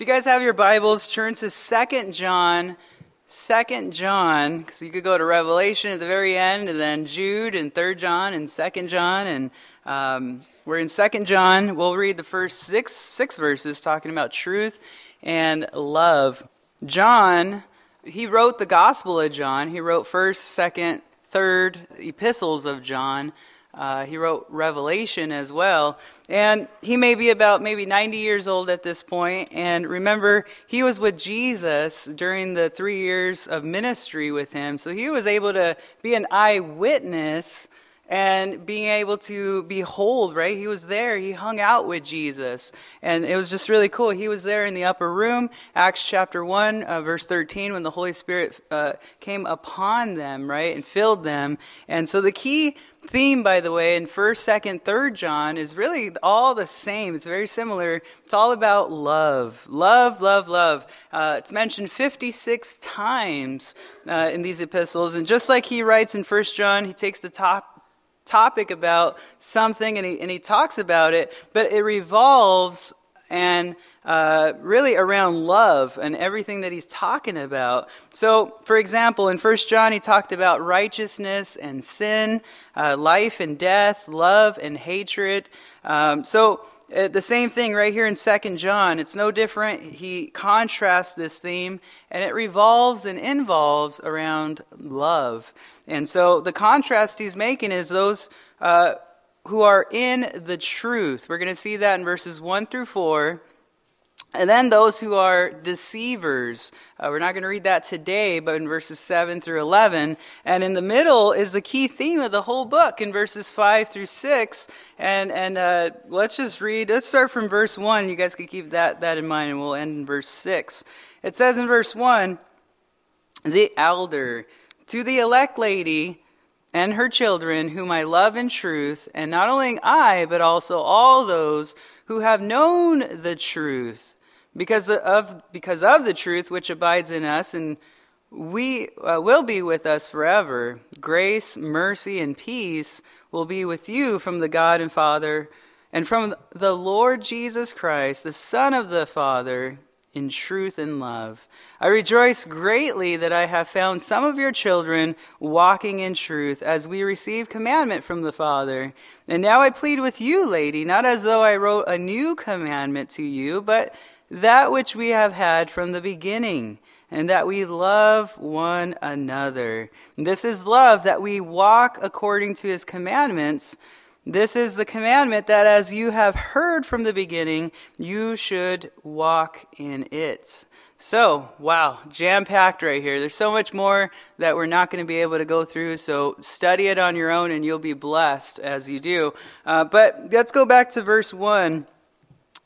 If you guys have your Bibles, turn to Second John. Second John, because you could go to Revelation at the very end, and then Jude and Third John and Second John, and um, we're in Second John. We'll read the first six six verses talking about truth and love. John, he wrote the Gospel of John. He wrote First, Second, Third epistles of John. Uh, he wrote Revelation as well. And he may be about maybe 90 years old at this point. And remember, he was with Jesus during the three years of ministry with him. So he was able to be an eyewitness and being able to behold, right? He was there. He hung out with Jesus. And it was just really cool. He was there in the upper room, Acts chapter 1, uh, verse 13, when the Holy Spirit uh, came upon them, right? And filled them. And so the key theme, by the way, in 1st, 2nd, 3rd John is really all the same. It's very similar. It's all about love. Love, love, love. Uh, it's mentioned 56 times uh, in these epistles. And just like he writes in 1st John, he takes the top topic about something and he, and he talks about it, but it revolves and uh, really around love and everything that he's talking about. So, for example, in First John, he talked about righteousness and sin, uh, life and death, love and hatred. Um, so, uh, the same thing right here in Second John. It's no different. He contrasts this theme, and it revolves and involves around love. And so the contrast he's making is those uh, who are in the truth. We're going to see that in verses 1 through 4. And then those who are deceivers. Uh, we're not going to read that today, but in verses 7 through 11. And in the middle is the key theme of the whole book in verses 5 through 6. And, and uh, let's just read, let's start from verse 1. You guys can keep that, that in mind, and we'll end in verse 6. It says in verse 1 The elder, to the elect lady, and her children, whom I love in truth, and not only I, but also all those who have known the truth because of, because of the truth which abides in us, and we uh, will be with us forever. Grace, mercy, and peace will be with you from the God and Father, and from the Lord Jesus Christ, the Son of the Father, in truth and love. I rejoice greatly that I have found some of your children walking in truth, as we receive commandment from the Father. And now I plead with you, lady, not as though I wrote a new commandment to you, but that which we have had from the beginning, and that we love one another. This is love, that we walk according to his commandments. This is the commandment that as you have heard from the beginning, you should walk in it. So, wow, jam packed right here. There's so much more that we're not going to be able to go through. So, study it on your own and you'll be blessed as you do. Uh, but let's go back to verse 1.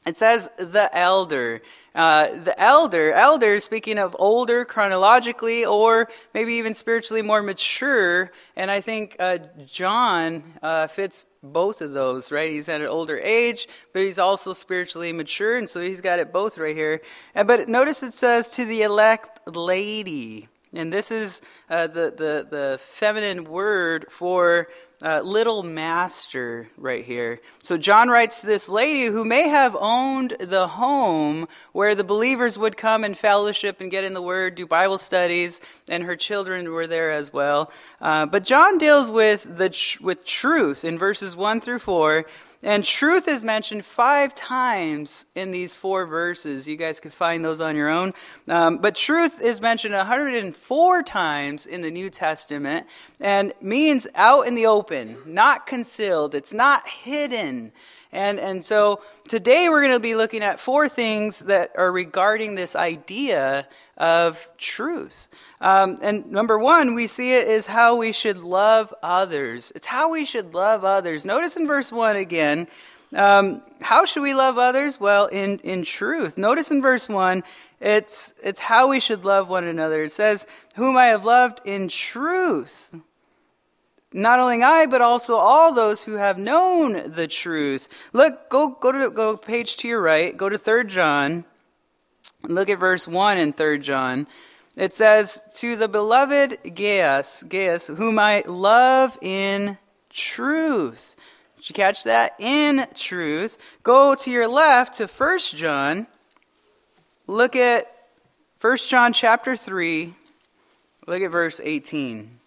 It says the elder. Uh, the elder, elder, speaking of older chronologically or maybe even spiritually more mature, and I think uh, John uh, fits both of those, right? He's at an older age, but he's also spiritually mature, and so he's got it both right here. Uh, but notice it says to the elect lady, and this is uh, the, the, the feminine word for uh, little master right here. So John writes this lady who may have owned the home where the believers would come and fellowship and get in the Word, do Bible studies, and her children were there as well. Uh, but John deals with the tr- with truth in verses one through four. And truth is mentioned five times in these four verses. You guys could find those on your own. Um, but truth is mentioned 104 times in the New Testament and means out in the open, not concealed. It's not hidden. And, and so today we're going to be looking at four things that are regarding this idea of truth. Um, and number one, we see it is how we should love others. It's how we should love others. Notice in verse one again, um, how should we love others? Well, in, in truth. Notice in verse 1, it's, it's how we should love one another. It says, Whom I have loved in truth not only I, but also all those who have known the truth. Look, go, go to, go page to your right, go to 3 John. Look at verse 1 in 3 John. It says, To the beloved Gaius, Gaius, whom I love in truth. Did you catch that? In truth. Go to your left to 1 John. look at 1 John chapter 3, look at verse 18.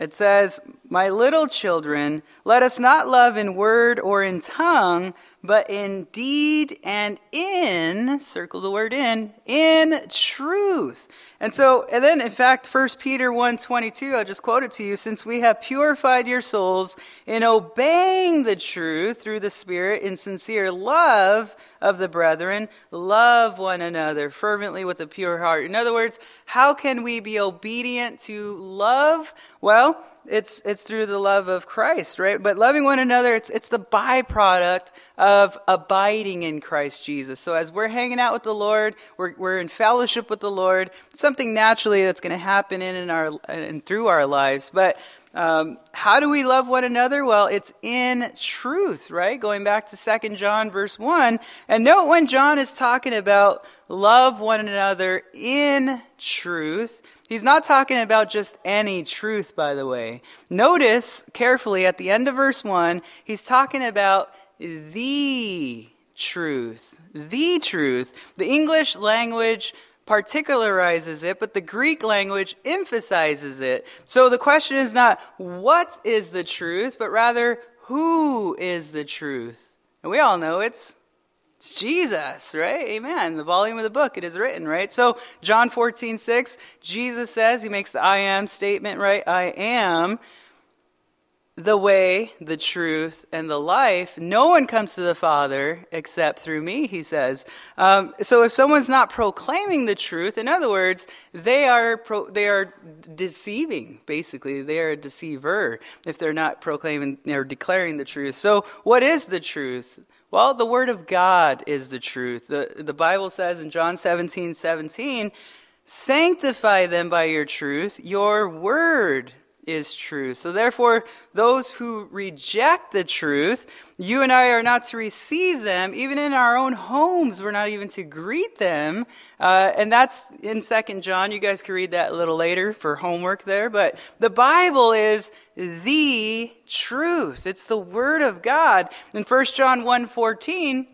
It says, My little children, let us not love in word or in tongue, but indeed and in, circle the word in, in truth. And so, and then in fact, 1 Peter 1.22, I'll just quote it to you, since we have purified your souls in obeying the truth through the Spirit in sincere love of the brethren, love one another fervently with a pure heart. In other words, how can we be obedient to love? Well, it's, it's through the love of Christ, right? But loving one another, it's, it's the byproduct of abiding in Christ Jesus. So as we're hanging out with the Lord, we're, we're in fellowship with the Lord, something naturally that's going to happen in, in our, and through our lives. But um, how do we love one another? Well, it's in truth, right? Going back to Second John verse 1. And note when John is talking about love one another in truth, he's not talking about just any truth, by the way. Notice carefully at the end of verse 1, he's talking about the truth. The truth. The English language particularizes it, but the Greek language emphasizes it. So the question is not what is the truth, but rather who is the truth? And we all know it's it's Jesus, right? Amen. The volume of the book, it is written, right? So, John 14, 6, Jesus says, he makes the I am statement, right? I am the way, the truth, and the life. No one comes to the Father except through me, he says. Um, so if someone's not proclaiming the truth, in other words, they are, pro- they are deceiving, basically. They are a deceiver if they're not proclaiming or declaring the truth. So what is the truth? Well, the Word of God is the truth. The, the Bible says in John 17, 17, Sanctify them by your truth. Your word is true. So, therefore, those who reject the truth, you and I are not to receive them. Even in our own homes, we're not even to greet them. Uh, and that's in Second John. You guys can read that a little later for homework there. But the Bible is the truth. It's the Word of God. In First John 1 14,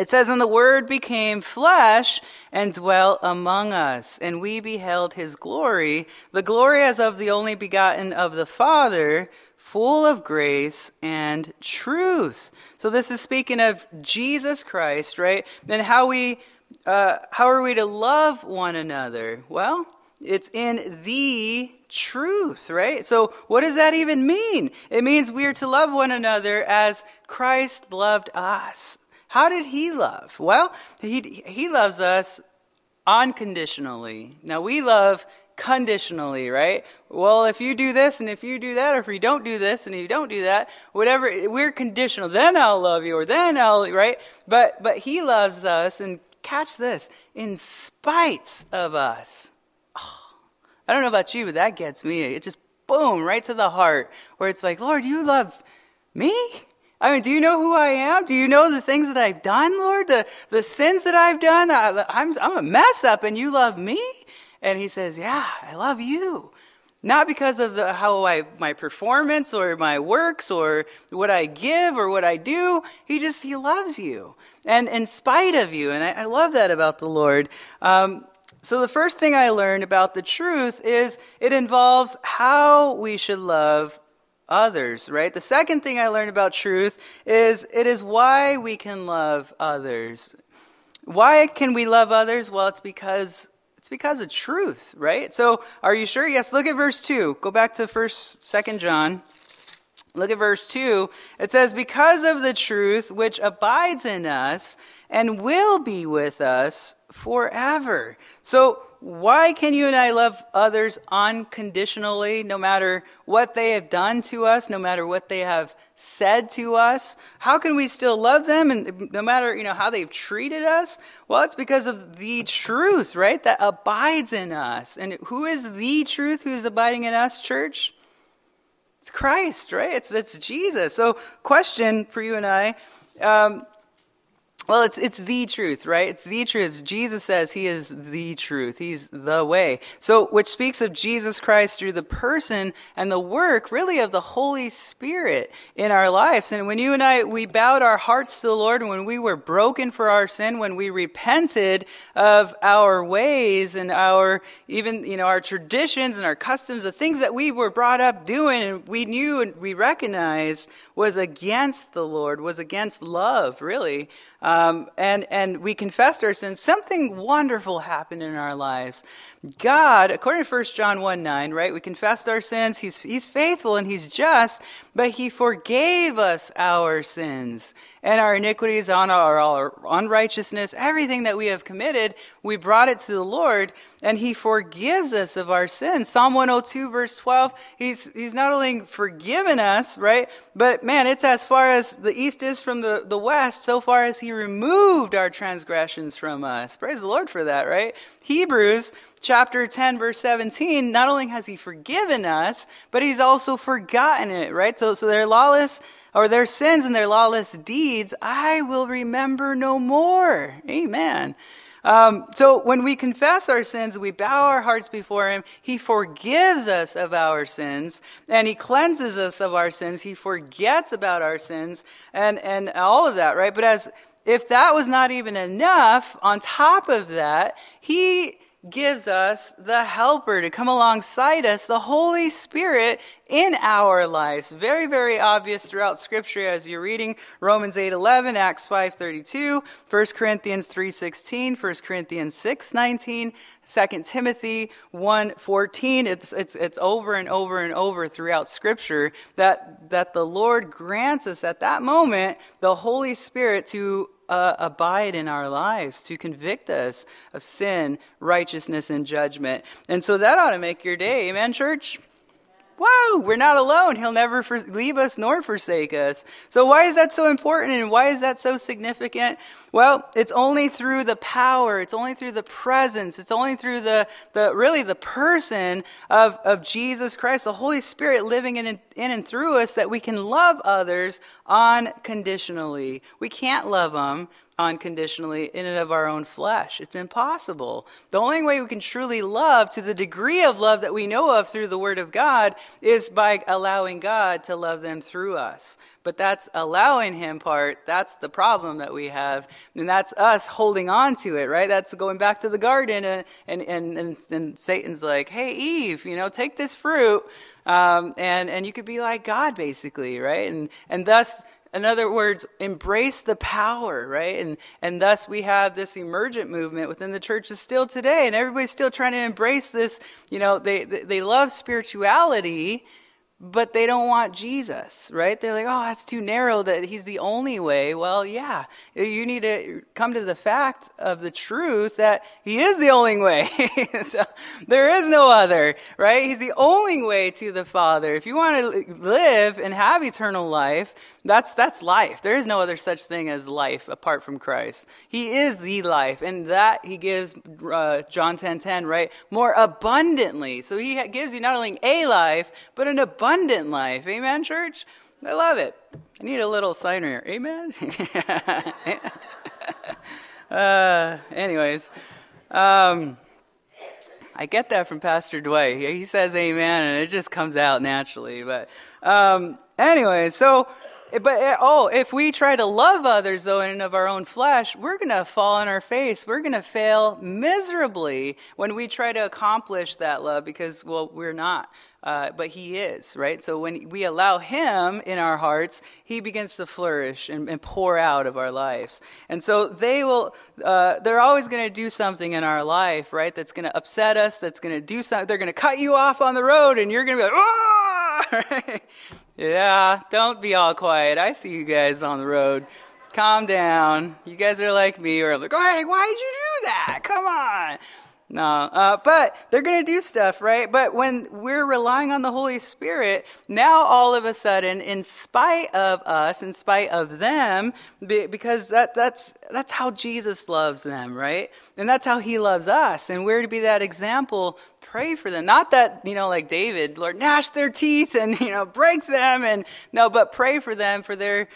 it says, And the Word became flesh and dwelt among us, and we beheld his glory, the glory as of the only begotten of the Father, full of grace and truth. So this is speaking of Jesus Christ, right? And how we, uh, how are we to love one another? Well, it's in the truth, right? So what does that even mean? It means we are to love one another as Christ loved us. How did he love? Well, he, he loves us unconditionally. Now, we love conditionally, right? Well, if you do this and if you do that, or if you don't do this and you don't do that, whatever, we're conditional. Then I'll love you, or then I'll, right? But, but he loves us, and catch this, in spite of us. Oh, I don't know about you, but that gets me. It just boom, right to the heart, where it's like, Lord, you love me? I mean, do you know who I am? Do you know the things that I've done, Lord? The, the sins that I've done? I, I'm, I'm a mess up and you love me? And he says, Yeah, I love you. Not because of the, how I, my performance or my works or what I give or what I do. He just, he loves you. And in spite of you. And I, I love that about the Lord. Um, so the first thing I learned about the truth is it involves how we should love others, right? The second thing I learned about truth is it is why we can love others. Why can we love others? Well, it's because it's because of truth, right? So, are you sure? Yes, look at verse 2. Go back to first second John. Look at verse 2. It says, Because of the truth which abides in us and will be with us forever. So, why can you and I love others unconditionally, no matter what they have done to us, no matter what they have said to us? How can we still love them and no matter, you know, how they've treated us? Well, it's because of the truth, right? That abides in us. And who is the truth who is abiding in us, church? It's Christ, right? It's, it's Jesus. So, question for you and I. Um, Well, it's, it's the truth, right? It's the truth. Jesus says he is the truth. He's the way. So, which speaks of Jesus Christ through the person and the work, really, of the Holy Spirit in our lives. And when you and I, we bowed our hearts to the Lord, when we were broken for our sin, when we repented of our ways and our, even, you know, our traditions and our customs, the things that we were brought up doing and we knew and we recognized was against the Lord, was against love, really um, and, and we confessed our sins, something wonderful happened in our lives. God, according to 1 John 1 9, right, we confessed our sins. He's, he's faithful and He's just, but He forgave us our sins and our iniquities, on our, our unrighteousness, everything that we have committed. We brought it to the Lord and He forgives us of our sins. Psalm 102, verse 12, He's, he's not only forgiven us, right, but man, it's as far as the east is from the, the west, so far as He removed our transgressions from us. Praise the Lord for that, right? Hebrews chapter 10, verse 17, not only has he forgiven us, but he's also forgotten it, right? So, so their lawless, or their sins and their lawless deeds, I will remember no more. Amen. Um, so when we confess our sins, we bow our hearts before Him. He forgives us of our sins, and He cleanses us of our sins. He forgets about our sins, and and all of that, right? But as if that was not even enough, on top of that, He gives us the helper to come alongside us, the Holy Spirit in our lives. Very, very obvious throughout scripture as you're reading Romans 8:11, Acts 5:32, 1 Corinthians 3:16, 1 Corinthians 6:19, 2 Timothy 1:14. It's it's it's over and over and over throughout scripture that that the Lord grants us at that moment the Holy Spirit to uh, abide in our lives to convict us of sin, righteousness, and judgment. And so that ought to make your day. Amen, church? Whoa, we're not alone. He'll never for- leave us nor forsake us. So why is that so important and why is that so significant? Well, it's only through the power, it's only through the presence, it's only through the, the really the person of, of Jesus Christ, the Holy Spirit living in, in and through us that we can love others unconditionally. We can't love them unconditionally in and of our own flesh. It's impossible. The only way we can truly love to the degree of love that we know of through the Word of God is by allowing God to love them through us. But that's allowing Him part, that's the problem that we have. And that's us holding on to it, right? That's going back to the garden and, and, and, and, and Satan's like, hey, Eve, you know, take this fruit. Um, and, and you could be like God, basically, right? And, and thus, in other words, embrace the power, right? And, and thus we have this emergent movement within the churches still today. And everybody's still trying to embrace this, you know, they, they love spirituality, but they don't want Jesus, right? They're like, oh, that's too narrow, that he's the only way. Well, yeah, you need to come to the fact of the truth that he is the only way. so, there is no other, right? He's the only way to the Father. If you want to live and have eternal life, that's, that's life. There is no other such thing as life apart from Christ. He is the life, and that he gives, uh, John 10 10, right? More abundantly. So he gives you not only a life, but an abundant life. Amen, church? I love it. I need a little sign here. Amen? uh, anyways, um, I get that from Pastor Dwight. He says amen, and it just comes out naturally. But um, anyway, so but eh, oh, if we try to love others though in and of our own flesh, we're going to fall on our face. We're going to fail miserably when we try to accomplish that love because well, we're not. Uh, but he is, right? So when we allow him in our hearts, he begins to flourish and, and pour out of our lives. And so they will, uh, they're always going to do something in our life, right? That's going to upset us, that's going to do something. They're going to cut you off on the road and you're going to be like, ah! Yeah, don't be all quiet. I see you guys on the road. Calm down. You guys are like me, or like, hey, why'd you do that? Come on. No, uh, but they're going to do stuff, right? But when we're relying on the Holy Spirit, now all of a sudden, in spite of us, in spite of them, because that, that's, that's how Jesus loves them, right? And that's how he loves us. And we're to be that example pray for them. Not that, you know, like David, Lord, gnash their teeth and, you know, break them. And no, but pray for them for their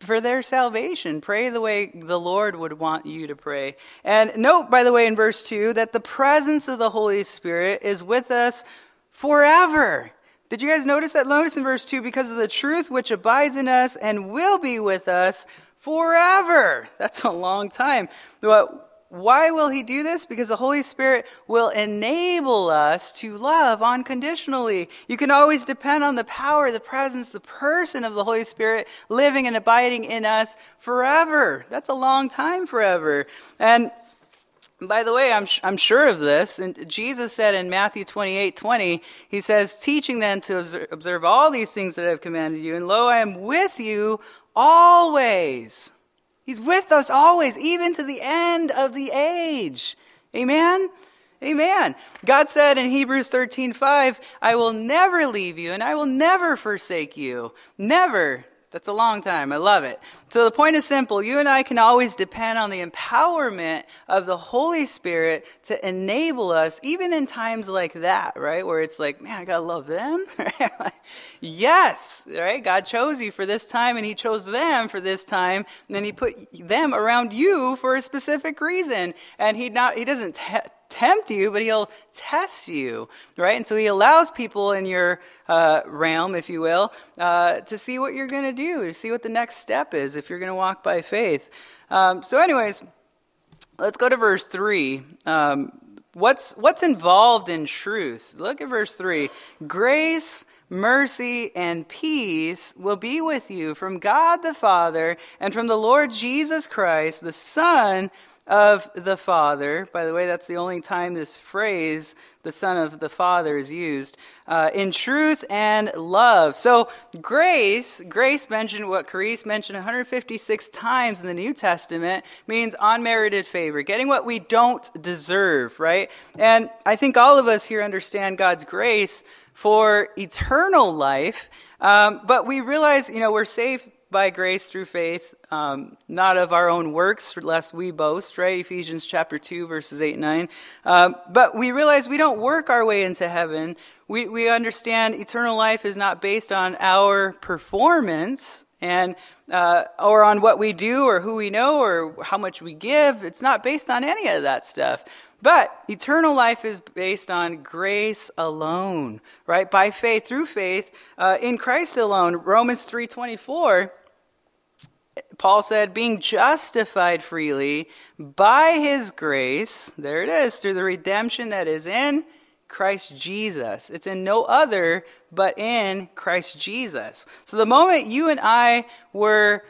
for their salvation. Pray the way the Lord would want you to pray. And note, by the way, in verse 2, that the presence of the Holy Spirit is with us forever. Did you guys notice that? Notice in verse 2 because of the truth which abides in us and will be with us forever. That's a long time. Why will he do this? Because the Holy Spirit will enable us to love unconditionally. You can always depend on the power, the presence, the person of the Holy Spirit living and abiding in us forever. That's a long time forever. And by the way, I'm, I'm sure of this. And Jesus said in Matthew 28 20, He says, teaching them to observe, all these things that I've commanded you. And lo, I am with you always He's with us always, even to the end of the age. Amen? Amen. God said in Hebrews 13, 5, I will never leave you and I will never forsake you. Never. That's a long time. I love it. So the point is simple. You and I can always depend on the empowerment of the Holy Spirit to enable us, even in times like that, right? Where it's like, man, I gotta love them. yes, right? God chose you for this time and He chose them for this time. And then He put them around you for a specific reason. And He not, He doesn't tempt you, but he'll test you, right? And so he allows people in your uh, realm, if you will, uh, to see what you're going to do, to see what the next step is if you're going to walk by faith. Um, so, anyways, let's go to verse 3. Um, what's, what's involved in truth? Look at verse 3. Grace, mercy, and peace will be with you from God the Father and from the Lord Jesus Christ, the Son of the Father. By the way, that's the only time this phrase, the Son of the Father, is used. Uh, in truth and love. So, grace, grace mentioned what charis mentioned 156 times in the New Testament, means unmerited favor, getting what we don't deserve, right? And I think all of us here understand God's grace for eternal life. Um, but we realize, you know, we're saved by grace through faith, um, not of our own works, lest we boast, right? Ephesians chapter 2, verses 8 and 9. Um, but we realize we don't work our way into heaven. We, we understand eternal life is not based on our performance and uh, or on what we do or who we know or how much we give. It's not based on any of that stuff. But eternal life is based on grace alone, right? By faith, through faith, uh, in Christ alone. Romans 3.24 Paul said, being justified freely by his grace, there it is, through the redemption that is in Christ Jesus. It's in no other but in Christ Jesus. So the moment you and I were,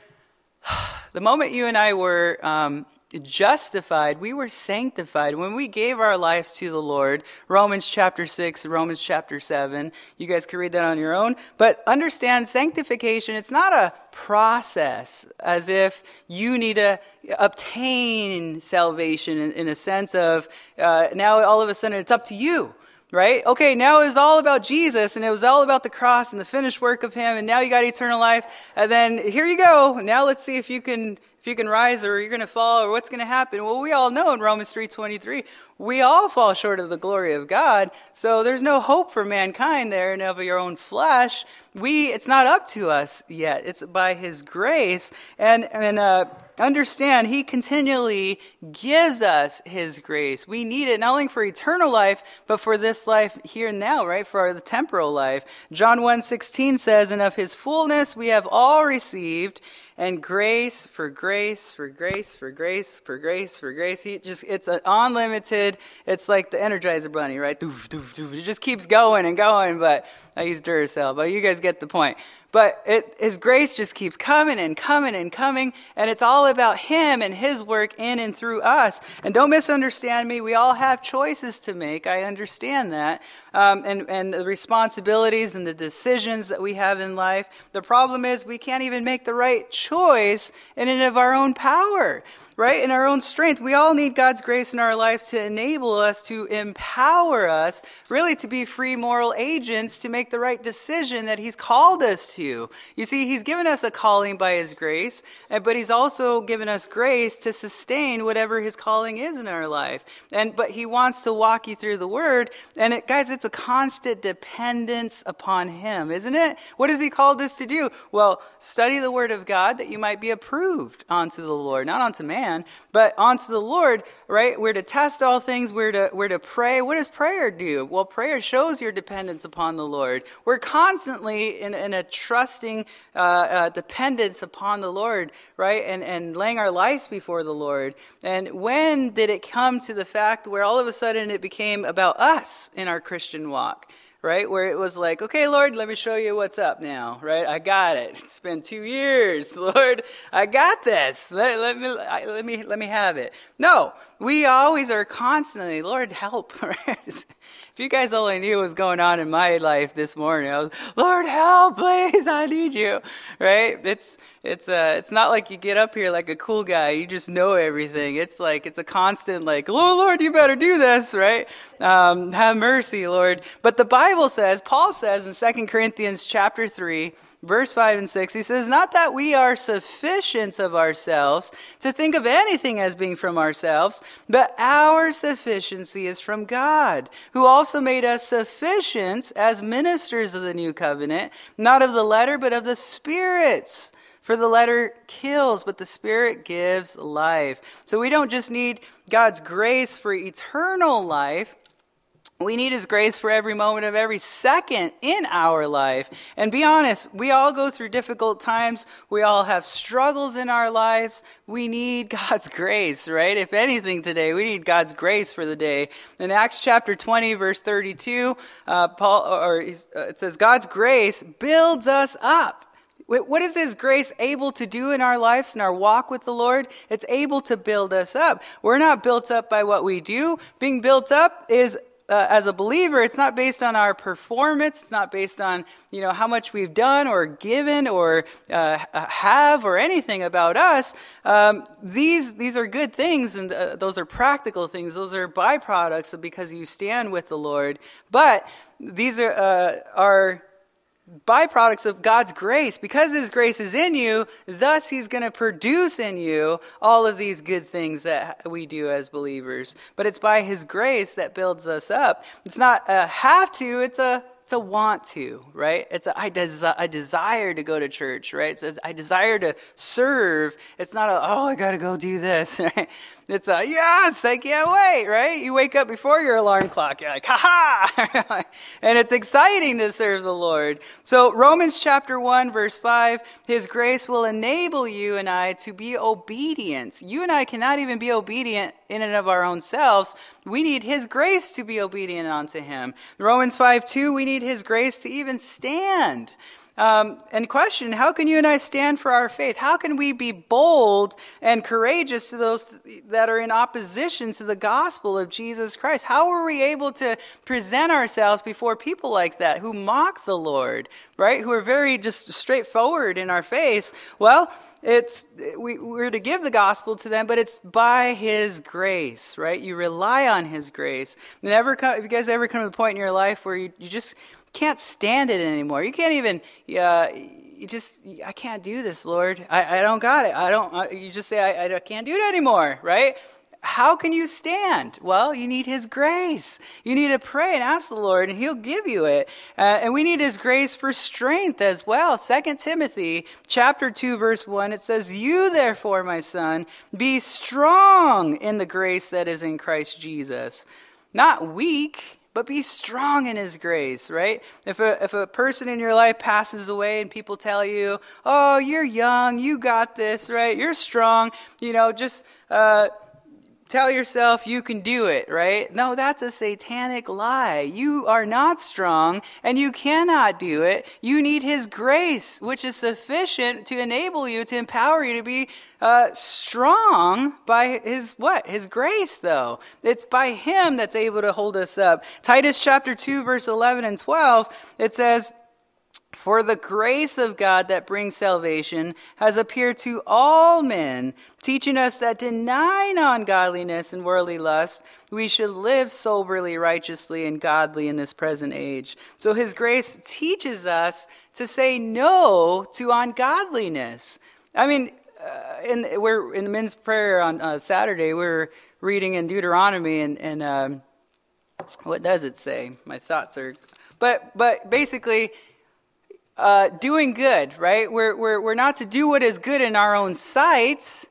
the moment you and I were um, justified, we were sanctified. When we gave our lives to the Lord, Romans chapter 6, Romans chapter 7, you guys can read that on your own. But understand sanctification, it's not a process as if you need to obtain salvation in, in a sense of uh, now all of a sudden it's up to you right? Okay, now it was all about Jesus and it was all about the cross and the finished work of him and now you got eternal life. And then here you go. Now let's see if you can if you can rise or you're going to fall or what's going to happen. Well, we all know in Romans 3:23, we all fall short of the glory of God. So there's no hope for mankind there and of your own flesh. We it's not up to us yet. It's by his grace and and uh understand he continually gives us his grace. We need it not only for eternal life, but for this life here and now, right? For the temporal life. John 1:16 says, "And of his fullness we have all received and grace for grace for grace for grace for grace for grace. He just it's an unlimited. It's like the Energizer Bunny, right? Doof, doof, doof. It just keeps going and going. But I use Duracell, but you guys get the point. But it, His grace just keeps coming and coming and coming, and it's all about Him and His work in and through us. And don't misunderstand me. We all have choices to make. I understand that um, and, and the responsibilities and the decisions that we have in life. The problem is we can't even make the right choice in and of our own power, right? In our own strength. We all need God's grace in our lives to enable us, to empower us, really to be free moral agents to make the right decision that He's called us to. You see, He's given us a calling by His grace, but He's also given us grace to sustain whatever His calling is in our life. And but He wants to walk you through the Word, and it, guys, it's a constant dependence upon Him, isn't it? What has He called us to do? Well, study the Word of God that you might be approved unto the Lord, not unto man, but unto the Lord. Right? We're to test all things. We're to we're to pray. What does prayer do? Well, prayer shows your dependence upon the Lord. We're constantly in, in a trusting uh, uh, dependence upon the Lord, right? And, and laying our lives before the Lord. And when did it come to the fact where all of a sudden it became about us in our Christian walk? right? Where it was like, okay, Lord, let me show you what's up now, right? I got it. It's been two years, Lord. I got this. Let, let me, let me, let me have it. No, we always are constantly, Lord, help. Right? You guys only knew what was going on in my life this morning, I was, Lord, help, please, I need you. Right? It's it's uh it's not like you get up here like a cool guy, you just know everything. It's like it's a constant like, oh Lord, you better do this, right? Um, have mercy, Lord. But the Bible says, Paul says in 2 Corinthians chapter three, verse 5 and 6, he says, Not that we are sufficient of ourselves to think of anything as being from ourselves, but our sufficiency is from God, who also made us sufficient as ministers of the new covenant, not of the letter, but of the spirits. For the letter kills, but the Spirit gives life. So we don't just need God's grace for eternal life, we need His grace for every moment of every second in our life. And be honest, we all go through difficult times. We all have struggles in our lives. We need God's grace, right? If anything today, we need God's grace for the day. In Acts chapter 20, verse 32, uh, Paul, or uh, it says, God's grace builds us up. What is His grace able to do in our lives, and our walk with the Lord? It's able to build us up. We're not built up by what we do. Being built up is uh, as a believer, it's not based on our performance. It's not based on, you know, how much we've done or given or uh, have or anything about us. Um, these, these are good things and uh, those are practical things. Those are byproducts because you stand with the Lord. But these are, uh, are byproducts of God's grace. Because His grace is in you, thus He's going to produce in you all of these good things that we do as believers. But it's by His grace that builds us up. It's not a have to, it's a it's a want to, right? It's a I, desi- desire to go to church, right? It's a, I desire to serve. It's not a, oh, I got to go do this, right? It's a, yes, I can't wait, right? You wake up before your alarm clock. You're like, ha ha. and it's exciting to serve the Lord. So Romans chapter 1, verse 5, His grace will enable you and I to be obedient. You and I cannot even be obedient in and of our own selves. We need His grace to be obedient unto Him. Romans 5, 2, we need His grace to even stand. Um, and question how can you and I stand for our faith? How can we be bold and courageous to those that are in opposition to the gospel of Jesus Christ? How are we able to present ourselves before people like that who mock the Lord, right? Who are very just straightforward in our face? Well, it's we, we're to give the gospel to them, but it's by His grace, right? You rely on His grace. Never come, if you guys ever come to the point in your life where you, you just can't stand it anymore. You can't even, uh, you just, I can't do this, Lord. I, I don't got it. I don't, uh, you just say, I, I can't do it anymore, right? How can you stand? Well, you need His grace. You need to pray and ask the Lord, and He'll give you it. Uh, and we need His grace for strength as well. Second Timothy chapter 2, verse 1, it says, You therefore, my son, be strong in the grace that is in Christ Jesus. Not weak, but be strong in his grace, right? If a, if a person in your life passes away and people tell you, oh, you're young, you got this, right? You're strong, you know, just uh, tell yourself you can do it, right? No, that's a satanic lie. You are not strong and you cannot do it. You need His grace, which is sufficient to enable you, to empower you to be uh, strong by His what? His grace, though. It's by Him that's able to hold us up. Titus chapter 2, verse 11 and 12, it says, For the grace of God that brings salvation has appeared to all men, teaching us that denying ungodliness and worldly lust, we should live soberly, righteously, and godly in this present age. So his grace teaches us to say no to ungodliness. I mean, uh, in, we're in the men's prayer on uh, Saturday, we're reading in Deuteronomy, and, and um, what does it say? My thoughts are, but but basically, uh, doing good, right? We're, we're, we're not to do what is good in our own sight,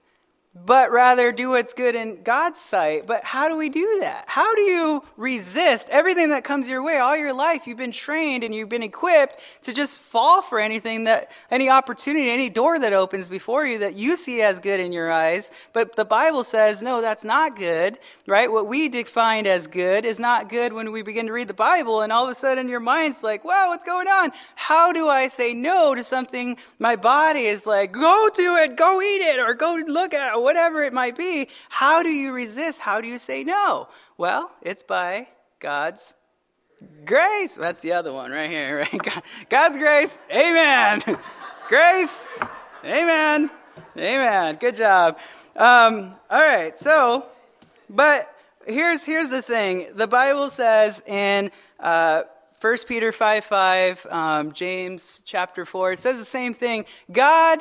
but rather do what's good in God's sight. But how do we do that? How do you resist everything that comes your way all your life? You've been trained and you've been equipped to just fall for anything that, any opportunity, any door that opens before you that you see as good in your eyes. But the Bible says, no, that's not good, right? What we define as good is not good when we begin to read the Bible and all of a sudden your mind's like, wow, what's going on? How do I say no to something my body is like, go do it, go eat it, or go look at it whatever it might be, how do you resist? How do you say no? Well, it's by God's grace. That's the other one right here, right? God's grace. Amen. grace. Amen. Amen. Good job. Um, all right. So, but here's here's the thing. The Bible says in uh, 1 Peter 5 5, um, James chapter 4, it says the same thing. God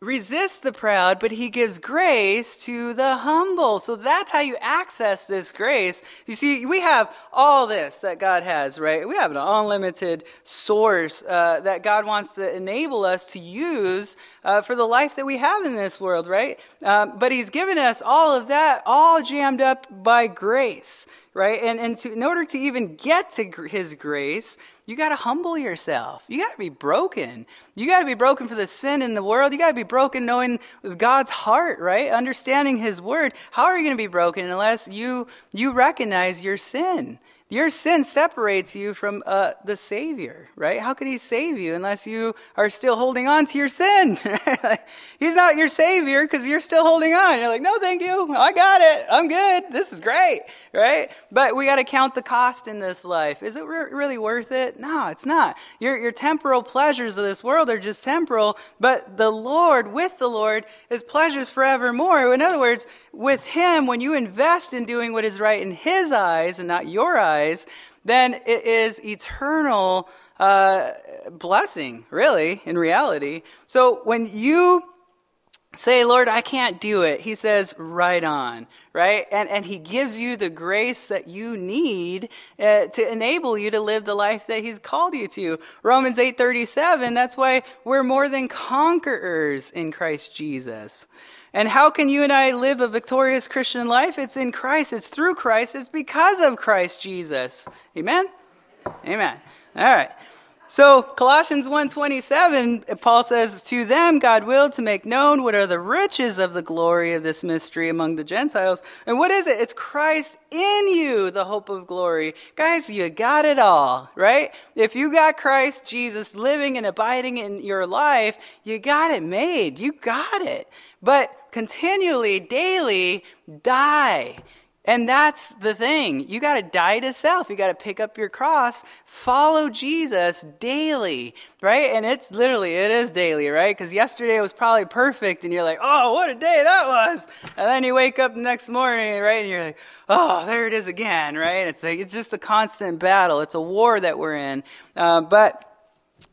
resists the proud, but he gives grace to the humble. So that's how you access this grace. You see, we have all this that God has, right? We have an unlimited source uh, that God wants to enable us to use uh, for the life that we have in this world, right? Um, but he's given us all of that, all jammed up by grace right? And, and to, in order to even get to his grace, you got to humble yourself. You got to be broken. You got to be broken for the sin in the world. You got to be broken knowing God's heart, right? Understanding his word. How are you going to be broken unless you, you recognize your sin? Your sin separates you from uh, the Savior, right? How could He save you unless you are still holding on to your sin? He's not your Savior because you're still holding on. You're like, no, thank you. I got it. I'm good. This is great, right? But we got to count the cost in this life. Is it re- really worth it? No, it's not. Your, your temporal pleasures of this world are just temporal, but the Lord, with the Lord, is pleasures forevermore. In other words, with Him, when you invest in doing what is right in His eyes and not your eyes, then it is eternal uh, blessing, really, in reality. So when you say, Lord, I can't do it, he says, right on, right? And, and he gives you the grace that you need uh, to enable you to live the life that he's called you to. Romans 8.37, that's why we're more than conquerors in Christ Jesus. And how can you and I live a victorious Christian life? It's in Christ. It's through Christ. It's because of Christ Jesus. Amen? Amen. All right. So Colossians 1:27 Paul says to them God willed to make known what are the riches of the glory of this mystery among the Gentiles. And what is it? It's Christ in you, the hope of glory. Guys, you got it all, right? If you got Christ Jesus living and abiding in your life, you got it made. You got it. But continually, daily, die. And that's the thing. You got to die to self. You got to pick up your cross, follow Jesus daily, right? And it's literally, it is daily, right? Because yesterday was probably perfect and you're like, oh, what a day that was. And then you wake up the next morning, right? And you're like, oh, there it is again, right? It's like, it's just a constant battle. It's a war that we're in. Uh, but,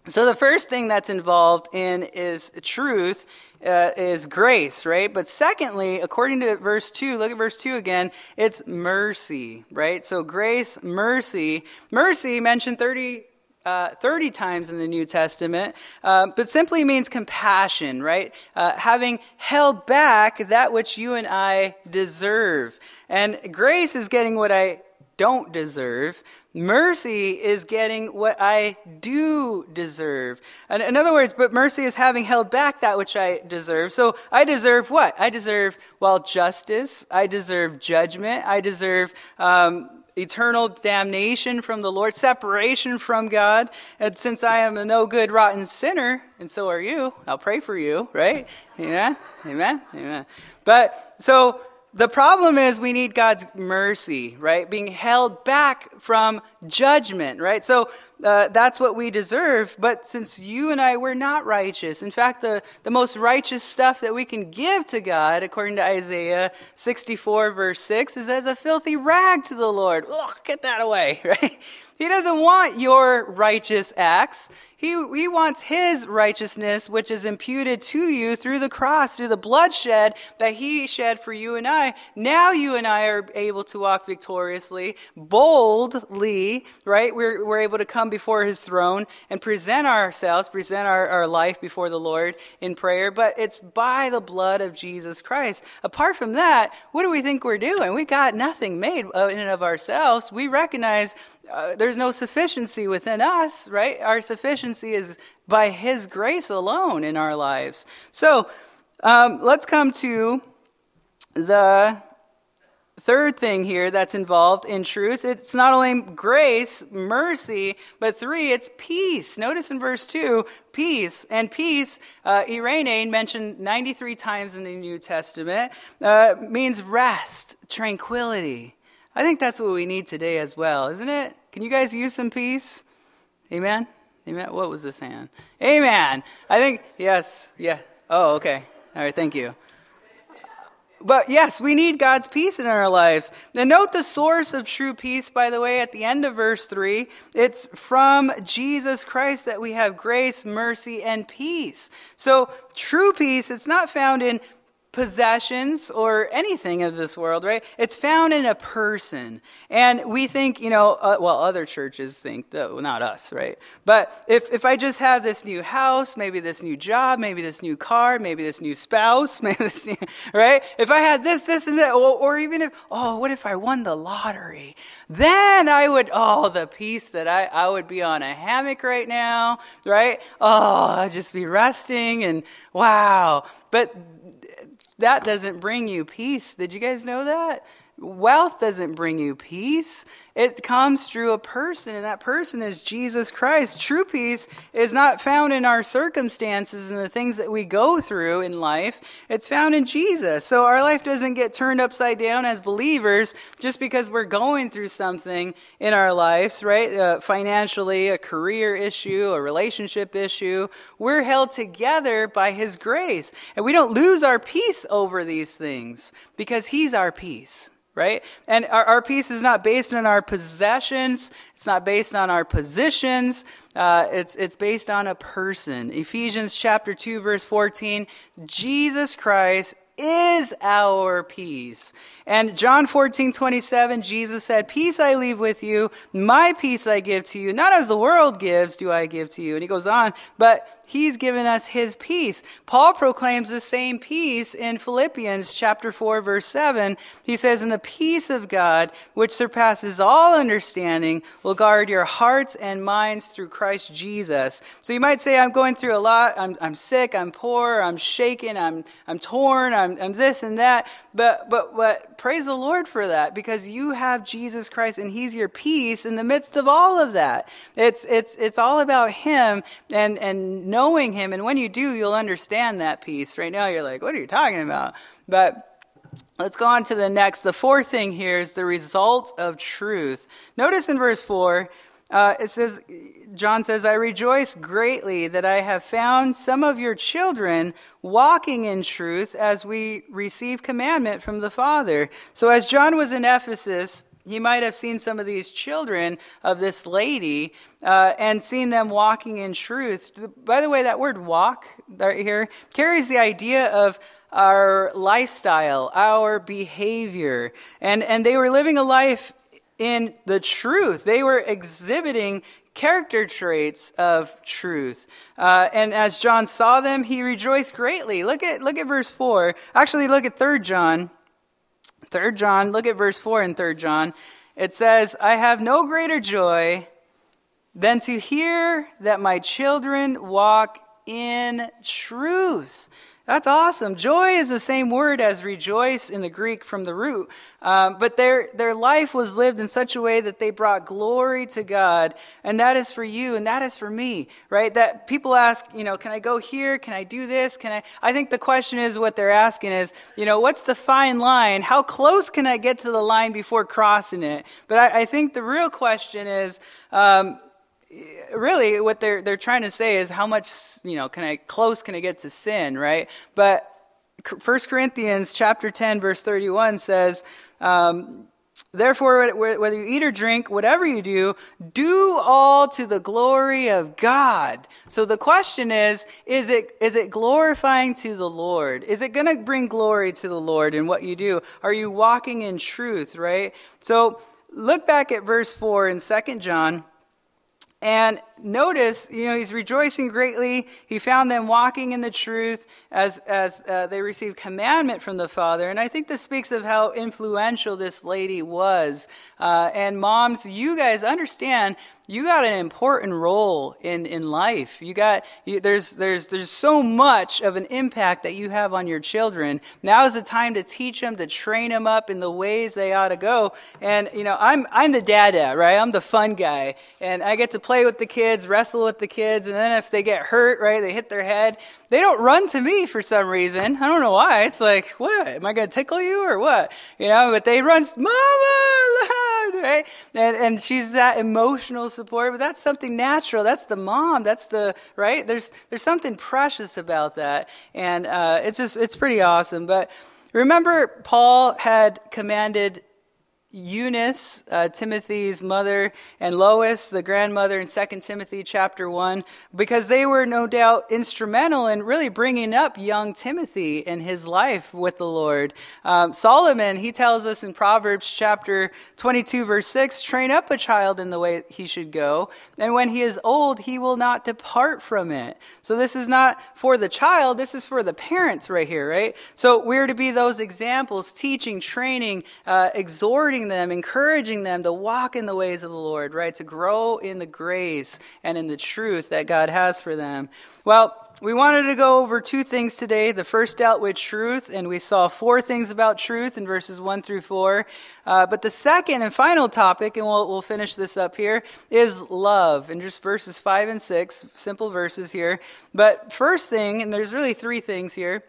so the first thing that's involved in is truth uh, is grace, right? But secondly, according to verse 2, look at verse 2 again, it's mercy, right? So grace, mercy. Mercy mentioned 30, uh, 30 times in the New Testament, uh, but simply means compassion, right? Uh, having held back that which you and I deserve. And grace is getting what I don't deserve. Mercy is getting what I do deserve. And in other words, but mercy is having held back that which I deserve. So I deserve what? I deserve, well, justice. I deserve judgment. I deserve, um, eternal damnation from the Lord, separation from God. And since I am a no good, rotten sinner, and so are you, I'll pray for you, right? Amen? Amen? Amen. But so the problem is we need God's mercy, right? Being held back from judgment, right? So uh, that's what we deserve. But since you and I, we're not righteous. In fact, the, the most righteous stuff that we can give to God, according to Isaiah 64, verse 6, is as a filthy rag to the Lord. Ugh, get that away, right? He doesn't want your righteous acts. He, he wants his righteousness, which is imputed to you through the cross, through the bloodshed that he shed for you and I. Now you and I are able to walk victoriously, boldly, right? We're, we're able to come before his throne and present ourselves, present our, our life before the Lord in prayer. But it's by the blood of Jesus Christ. Apart from that, what do we think we're doing? We got nothing made uh, in and of ourselves. We recognize uh, there's no sufficiency within us, right? Our sufficiency is by His grace alone in our lives. So um, let's come to the third thing here that's involved in truth. It's not only grace, mercy, but three, it's peace. Notice in verse two, peace. And peace, uh, eirene mentioned 93 times in the New Testament, uh, means rest, tranquility. I think that's what we need today as well, isn't it? Can you guys use some peace? Amen? Amen. What was this hand? Amen. I think, yes, yeah. Oh, okay. All right, thank you. But yes, we need God's peace in our lives. And note the source of true peace, by the way, at the end of verse 3. It's from Jesus Christ that we have grace, mercy, and peace. So true peace, it's not found in possessions or anything of this world, right? It's found in a person. And we think, you know, uh, well, other churches think, that, not us, right? But if, if I just have this new house, maybe this new job, maybe this new car, maybe this new spouse, maybe this new, right? If I had this, this, and that, or, or even if, oh, what if I won the lottery? Then I would, oh, the peace that I, I would be on a hammock right now, right? Oh, I'd just be resting and wow. But that doesn't bring you peace. Did you guys know that? Wealth doesn't bring you peace. It comes through a person, and that person is Jesus Christ. True peace is not found in our circumstances and the things that we go through in life. It's found in Jesus. So our life doesn't get turned upside down as believers just because we're going through something in our lives, right? Uh, financially, a career issue, a relationship issue. We're held together by His grace. And we don't lose our peace over these things because He's our peace right? And our, our, peace is not based on our possessions. It's not based on our positions. Uh, it's, it's based on a person. Ephesians chapter 2, verse 14. Jesus Christ is our peace. And John 14, 27, Jesus said, Peace I leave with you, my peace I give to you. Not as the world gives, do I give to you. And he goes on, but He's given us his peace. Paul proclaims the same peace in Philippians chapter 4 verse 7. He says, "And the peace of God, which surpasses all understanding, will guard your hearts and minds through Christ Jesus." So you might say, I'm going through a lot. I'm, I'm sick. I'm poor. I'm shaken. I'm, I'm torn. I'm, I'm this and that. But, but, praise the Lord for that because you have Jesus Christ and he's your peace in the midst of all of that. It's, it's, it's all about him and, and knowing him. And when you do, you'll understand that peace. Right now, you're like, what are you talking about? But let's go on to the next. The fourth thing here is the result of truth. Notice in verse 4, uh, it says, John says, I rejoice greatly that I have found some of your children walking in truth as we receive commandment from the Father. So as John was in Ephesus, he might have seen some of these children of this lady uh, and seen them walking in truth. By the way, that word walk right here carries the idea of our lifestyle, our behavior. And, and they were living a life in the truth. They were exhibiting character traits of truth. Uh, and as John saw them, he rejoiced greatly. Look at, look at verse 4. Actually, look at 3 John. 3 John, look at verse 4 in 3 John. It says, I have no greater joy than to hear that my children walk in truth. That's awesome. Joy is the same word as rejoice in the Greek from the root. Um, but their, their life was lived in such a way that they brought glory to God. And that is for you and that is for me, right? That people ask, you know, can I go here? Can I do this? Can I? I think the question is what they're asking is, you know, what's the fine line? How close can I get to the line before crossing it? But I, I think the real question is, um, really what they're they're trying to say is how much you know can I close can I get to sin, right? But 1 Corinthians chapter 10 verse 31 says um, Therefore, whether you eat or drink, whatever you do, do all to the glory of God. So the question is, is it, is it glorifying to the Lord? Is it going to bring glory to the Lord in what you do? Are you walking in truth, right? So look back at verse 4 in 2 John. And notice, you know, he's rejoicing greatly. He found them walking in the truth as, as uh, they received commandment from the Father. And I think this speaks of how influential this lady was. Uh, and moms, you guys understand you got an important role in, in life. You got, you, there's, there's, there's so much of an impact that you have on your children. Now is the time to teach them, to train them up in the ways they ought to go. And, you know, I'm, I'm the dada, right? I'm the fun guy. And I get to play with the kids, wrestle with the kids. And then if they get hurt, right, they hit their head, they don't run to me for some reason. I don't know why. It's like, what? Am I going to tickle you or what? You know, but they run, mama, right? And, and she's that emotional support, but that's something natural. That's the mom. That's the, right? There's, there's something precious about that. And, uh, it's just, it's pretty awesome. But remember, Paul had commanded Eunice, uh, Timothy's mother, and Lois, the grandmother in 2 Timothy chapter 1, because they were no doubt instrumental in really bringing up young Timothy in his life with the Lord. Um, Solomon, he tells us in Proverbs chapter 22, verse 6, train up a child in the way he should go, and when he is old, he will not depart from it. So this is not for the child, this is for the parents right here, right? So we're to be those examples, teaching, training, uh, exhorting, them, encouraging them to walk in the ways of the Lord, right? To grow in the grace and in the truth that God has for them. Well, we wanted to go over two things today. The first dealt with truth, and we saw four things about truth in verses 1 through 4. Uh, but the second and final topic, and we'll, we'll finish this up here, is love, in just verses 5 and 6, simple verses here. But first thing, and there's really three things here,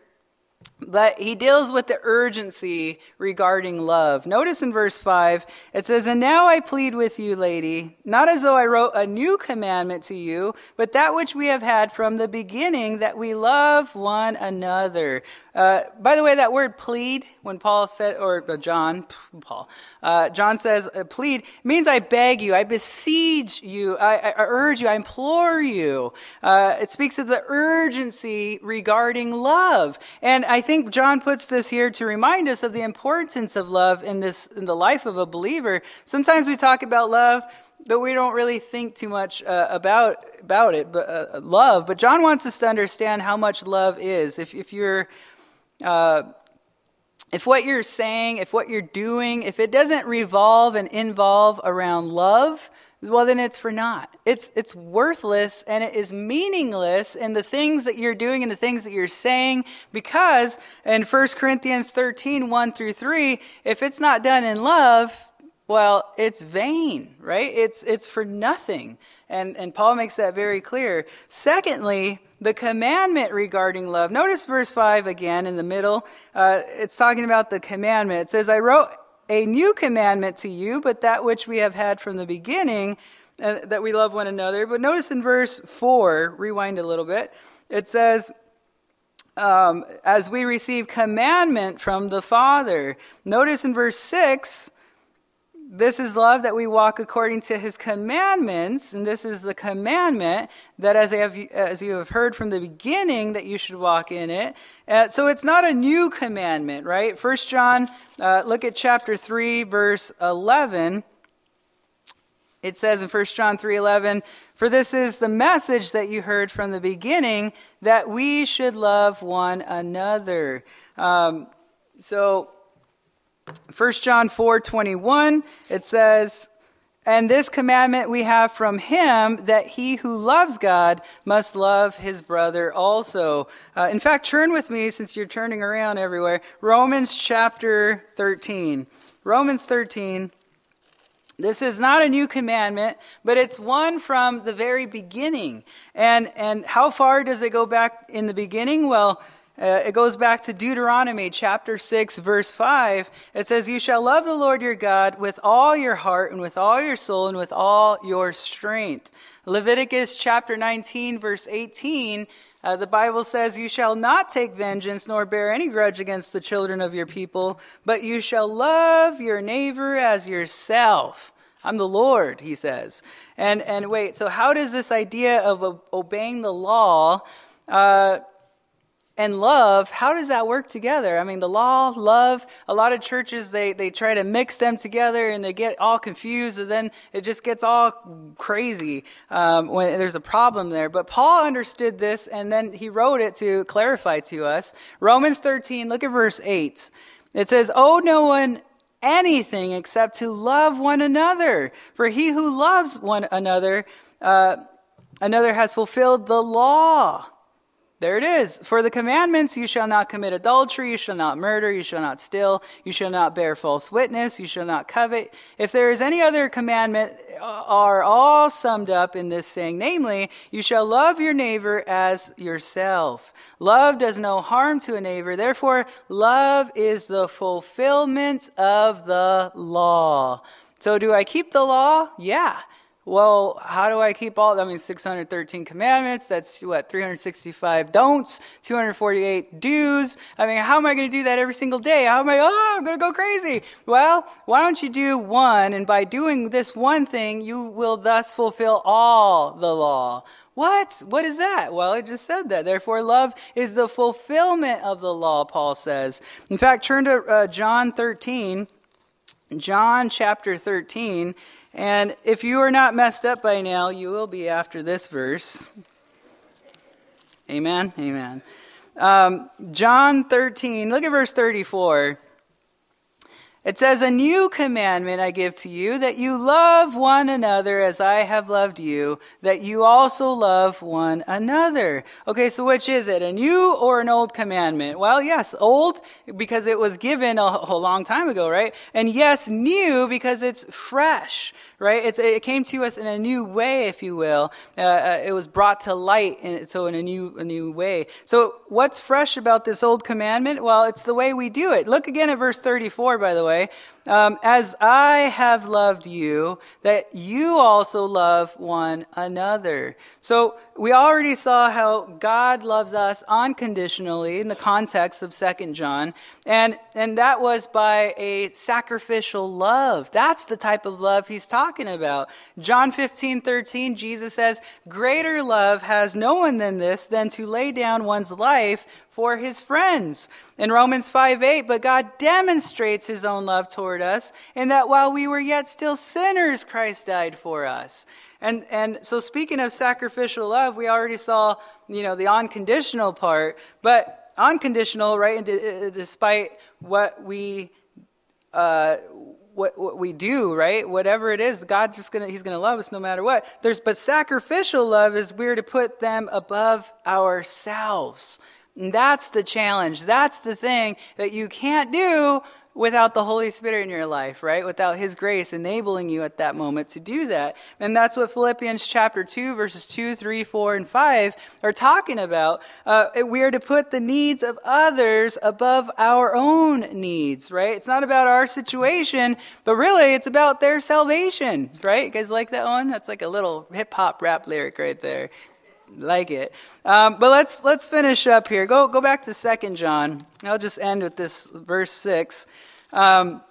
but he deals with the urgency regarding love. Notice in verse 5, it says, And now I plead with you, lady, not as though I wrote a new commandment to you, but that which we have had from the beginning, that we love one another. Uh, by the way, that word plead, when Paul said, or uh, John, Paul, uh, John says uh, plead, means I beg you, I beseech you, I, I urge you, I implore you. Uh, it speaks of the urgency regarding love. And I think John puts this here to remind us of the importance of love in this, in the life of a believer. Sometimes we talk about love, but we don't really think too much uh, about about it. But uh, love. But John wants us to understand how much love is. If if you're uh, if what you're saying, if what you're doing, if it doesn't revolve and involve around love, well, then it's for naught. It's, it's worthless and it is meaningless in the things that you're doing and the things that you're saying because in 1 Corinthians 13, 1 through 3, if it's not done in love, well, it's vain, right? It's, it's for nothing. And, and Paul makes that very clear. Secondly, the commandment regarding love. Notice verse 5 again in the middle. Uh, it's talking about the commandment. It says, I wrote a new commandment to you, but that which we have had from the beginning, uh, that we love one another. But notice in verse 4, rewind a little bit, it says, um, as we receive commandment from the Father. Notice in verse 6, this is love that we walk according to his commandments, and this is the commandment that as, have, as you have heard from the beginning that you should walk in it. Uh, so it's not a new commandment, right? First John, uh, look at chapter 3, verse 11. It says in 1 John 3:11, "For this is the message that you heard from the beginning, that we should love one another." Um, so 1 John 4 21, it says, And this commandment we have from him that he who loves God must love his brother also. Uh, in fact, turn with me, since you're turning around everywhere, Romans chapter 13. Romans 13. This is not a new commandment, but it's one from the very beginning. And, and how far does it go back in the beginning? Well, Uh, it goes back to Deuteronomy chapter 6, verse 5. It says, You shall love the Lord your God with all your heart and with all your soul and with all your strength. Leviticus chapter 19, verse 18 uh, the Bible says, You shall not take vengeance nor bear any grudge against the children of your people, but you shall love your neighbor as yourself. I'm the Lord, he says. And, and wait, so how does this idea of obeying the law uh, and love, how does that work together? I mean, the law, love, a lot of churches, they, they try to mix them together and they get all confused and then it just gets all crazy um, when there's a problem there. But Paul understood this and then he wrote it to clarify to us. Romans 13, look at verse 8. It says, Owe no one anything except to love one another. For he who loves one another, uh, another has fulfilled the law. There it is. For the commandments, you shall not commit adultery, you shall not murder, you shall not steal, you shall not bear false witness, you shall not covet. If there is any other commandment, uh, are all summed up in this saying, namely, you shall love your neighbor as yourself. Love does no harm to a neighbor. Therefore, love is the fulfillment of the law. So do I keep the law? Yeah well, how do I keep all, I mean, 613 commandments, that's what, 365 don'ts, 248 do's. I mean, how am I going to do that every single day? How am I, oh, I'm going to go crazy. Well, why don't you do one, and by doing this one thing, you will thus fulfill all the law. What? What is that? Well, it just said that. Therefore, love is the fulfillment of the law, Paul says. In fact, turn to uh, John 13. John chapter 13, and if you are not messed up by now, you will be after this verse. Amen. Amen. Um, John 13, look at verse 34. It says, A new commandment I give to you, that you love one another as I have loved you, that you also love one another. Okay, so which is it, a new or an old commandment? Well, yes, old because it was given a, a long time ago, right? And yes, new because it's fresh, right? It's, it came to us in a new way, if you will. Uh, uh, it was brought to light, in, so in a new, a new way. So what's fresh about this old commandment? Well, it's the way we do it. Look again at verse 34, by the way. Um, as I have loved you, that you also love one another. So we already saw how God loves us unconditionally in the context of Second John, and and that was by a sacrificial love. That's the type of love he's talking about. John 15, 13, Jesus says, Greater love has no one than this, than to lay down one's life for his friends. In Romans 5 8, but God demonstrates his own love toward us in that while we were yet still sinners, Christ died for us. And, and so speaking of sacrificial love, we already saw, you know, the unconditional part, but unconditional, right, and uh, despite what we, uh, what, what we do, right? Whatever it is, God just gonna, He's gonna love us no matter what. There's, but sacrificial love is we're to put them above ourselves. And that's the challenge. That's the thing that you can't do without the Holy Spirit in your life, right? Without His grace enabling you at that moment to do that. And that's what Philippians chapter 2, verses 2, 3, 4, and 5 are talking about. Uh, we are to put the needs of others above our own needs, right? It's not about our situation, but really it's about their salvation, right? You guys like that one? That's like a little hip hop rap lyric right there like it. Um, but let's let's finish up here. Go go back to Second John. I'll just end with this verse six. Um,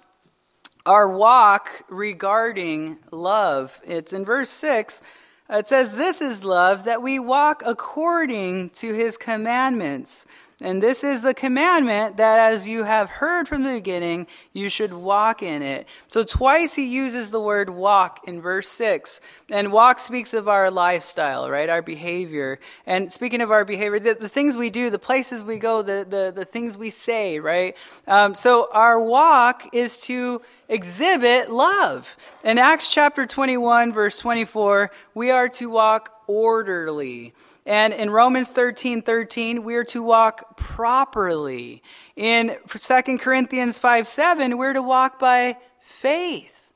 our walk regarding love. It's in verse six. It says, "This is love that we walk according to His commandments." And this is the commandment that as you have heard from the beginning, you should walk in it. So twice he uses the word walk in verse 6. And walk speaks of our lifestyle, right? Our behavior. And speaking of our behavior, the, the things we do, the places we go, the, the, the things we say, right? Um, so our walk is to exhibit love. In Acts chapter 21, verse 24, we are to walk orderly. And in Romans 13 13, we are to walk properly. In 2 Corinthians 5 7, we're to walk by faith.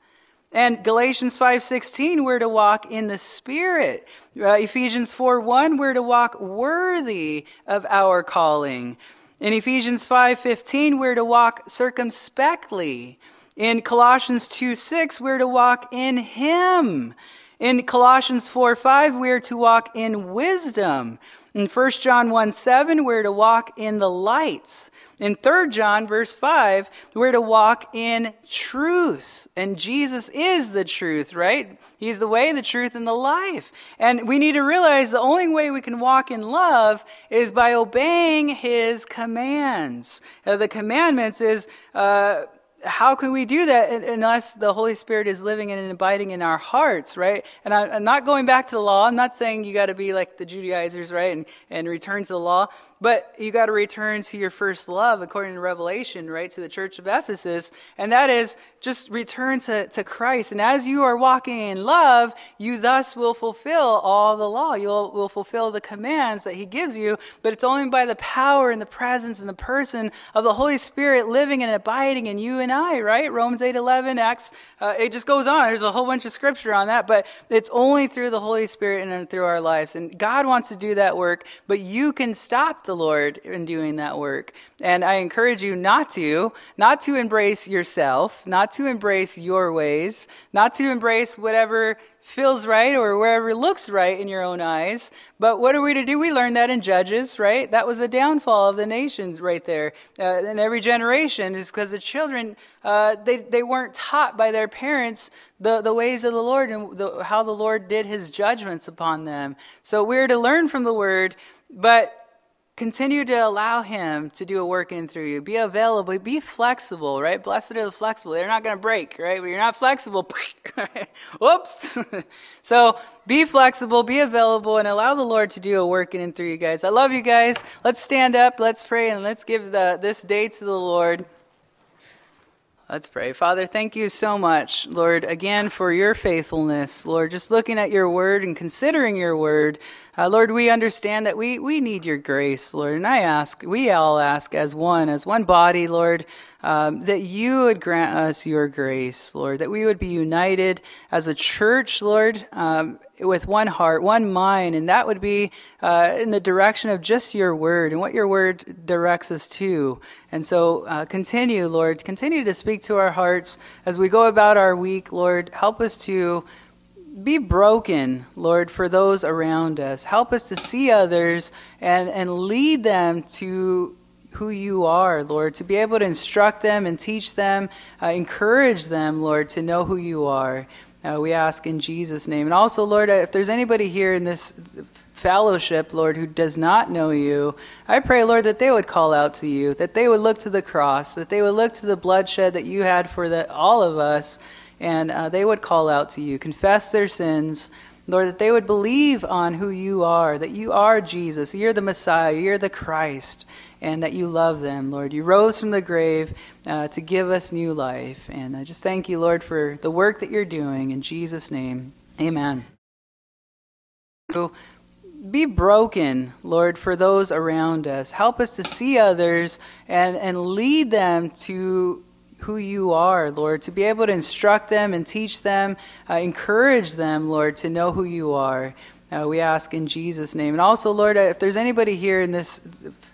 And Galatians 5:16 we're to walk in the spirit. Uh, Ephesians 4:1 we're to walk worthy of our calling. In Ephesians 5:15, we're to walk circumspectly. In Colossians 2 6, we're to walk in Him. In Colossians 4 5, we're to walk in wisdom. In 1 John 1 7, we're to walk in the lights. In 3 John verse 5, we're to walk in truth. And Jesus is the truth, right? He's the way, the truth, and the life. And we need to realize the only way we can walk in love is by obeying his commands. Uh, the commandments is, uh, how can we do that unless the Holy Spirit is living and abiding in our hearts, right? And I, am not going back to the law. I'm not saying you got to be like the Judaizers, right, and, and return to the law. But you got to return to your first love, according to Revelation, right, to the church of Ephesus. And that is just return to, to Christ. And as you are walking in love, you thus will fulfill all the law. You will, will fulfill the commands that He gives you. But it's only by the power and the presence and the person of the Holy Spirit living and abiding in you and Right? Romans 8 11, Acts, uh, it just goes on. There's a whole bunch of scripture on that. But it's only through the Holy Spirit and through our lives. And God wants to do that work, but you can stop the Lord in doing that work. And I encourage you not to, not to embrace yourself, not to embrace your ways, not to embrace whatever feels right or wherever looks right in your own eyes. But what are we to do? We learned that in Judges, right? That was the downfall of the nations right there. Uh, in every generation is because the children, uh, they, they weren't taught by their parents the, the ways of the Lord and the, how the Lord did his judgments upon them. So we're to learn from the word, but continue to allow him to do a work in through you. Be available be flexible right? Blessed are the flexible. They're not going to break right? But you're not flexible whoops. So be flexible be available and allow the lord to do a work in and through you guys. I love you guys. Let's stand up let's pray and let's give the, this day to the lord. Let's pray. Father, thank you so much, Lord, again for your faithfulness. Lord, just looking at your word and considering your word, uh, Lord, we understand that we, we need your grace, Lord. And I ask, we all ask as one, as one body, Lord, um, that you would grant us your grace, Lord, that we would be united as a church, Lord, um, with one heart, one mind, and that would be uh, in the direction of just your word and what your word directs us to. And so uh, continue, Lord, continue to speak to our hearts as we go about our week, Lord. Help us to be broken, Lord, for those around us. Help us to see others and, and lead them to who you are, Lord, to be able to instruct them and teach them, uh, encourage them, Lord, to know who you are. Uh, we ask in Jesus' name. And also, Lord, if there's anybody here in this fellowship, Lord, who does not know you, I pray, Lord, that they would call out to you, that they would look to the cross, that they would look to the bloodshed that you had for the, all of us and uh, they would call out to you, confess their sins. Lord, that they would believe on who you are, that you are Jesus, you're the Messiah, you're the Christ, and that you love them, Lord. You rose from the grave uh, to give us new life. And I just thank you, Lord, for the work that you're doing. In Jesus' name, amen. So be broken, Lord, for those around us. Help us to see others and, and lead them to who you are, Lord, to be able to instruct them and teach them, uh, encourage them, Lord, to know who you are. Uh, we ask in Jesus' name. And also, Lord, if there's anybody here in this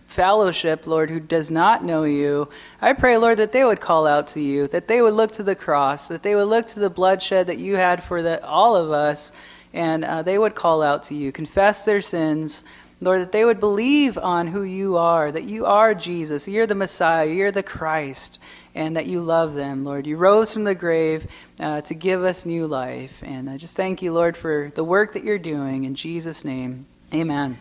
fellowship, Lord, who does not know you, I pray, Lord, that they would call out to you, that they would look to the cross, that they would look to the bloodshed that you had for the, all of us, and uh, they would call out to you, confess their sins. Lord, that they would believe on who you are, that you are Jesus, you're the Messiah, you're the Christ, and that you love them, Lord. You rose from the grave uh, to give us new life. And I just thank you, Lord, for the work that you're doing. In Jesus' name, amen.